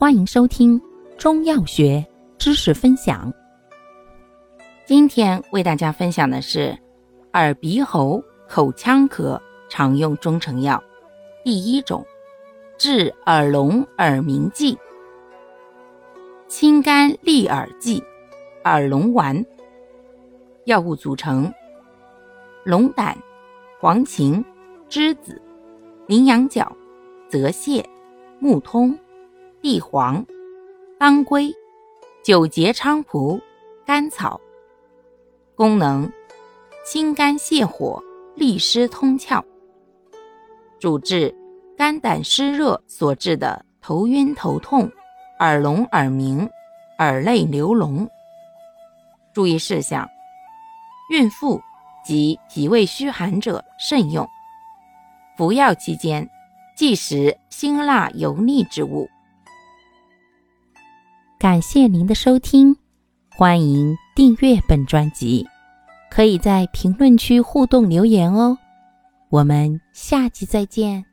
欢迎收听中药学知识分享。今天为大家分享的是耳鼻喉口腔科常用中成药第一种治耳聋耳鸣剂——清肝利耳剂耳聋丸。药物组成：龙胆、黄芩、栀子、羚羊角、泽泻、木通、地黄、当归、九节菖蒲、甘草。功能：清肝泻火、利湿通窍。主治肝胆湿热所致的头晕头痛、耳聋耳鸣、耳泪流脓。注意事项：孕妇及脾胃虚寒者慎用。服药期间忌食辛辣油腻之物。感谢您的收听，欢迎订阅本专辑，可以在评论区互动留言哦。我们下期再见。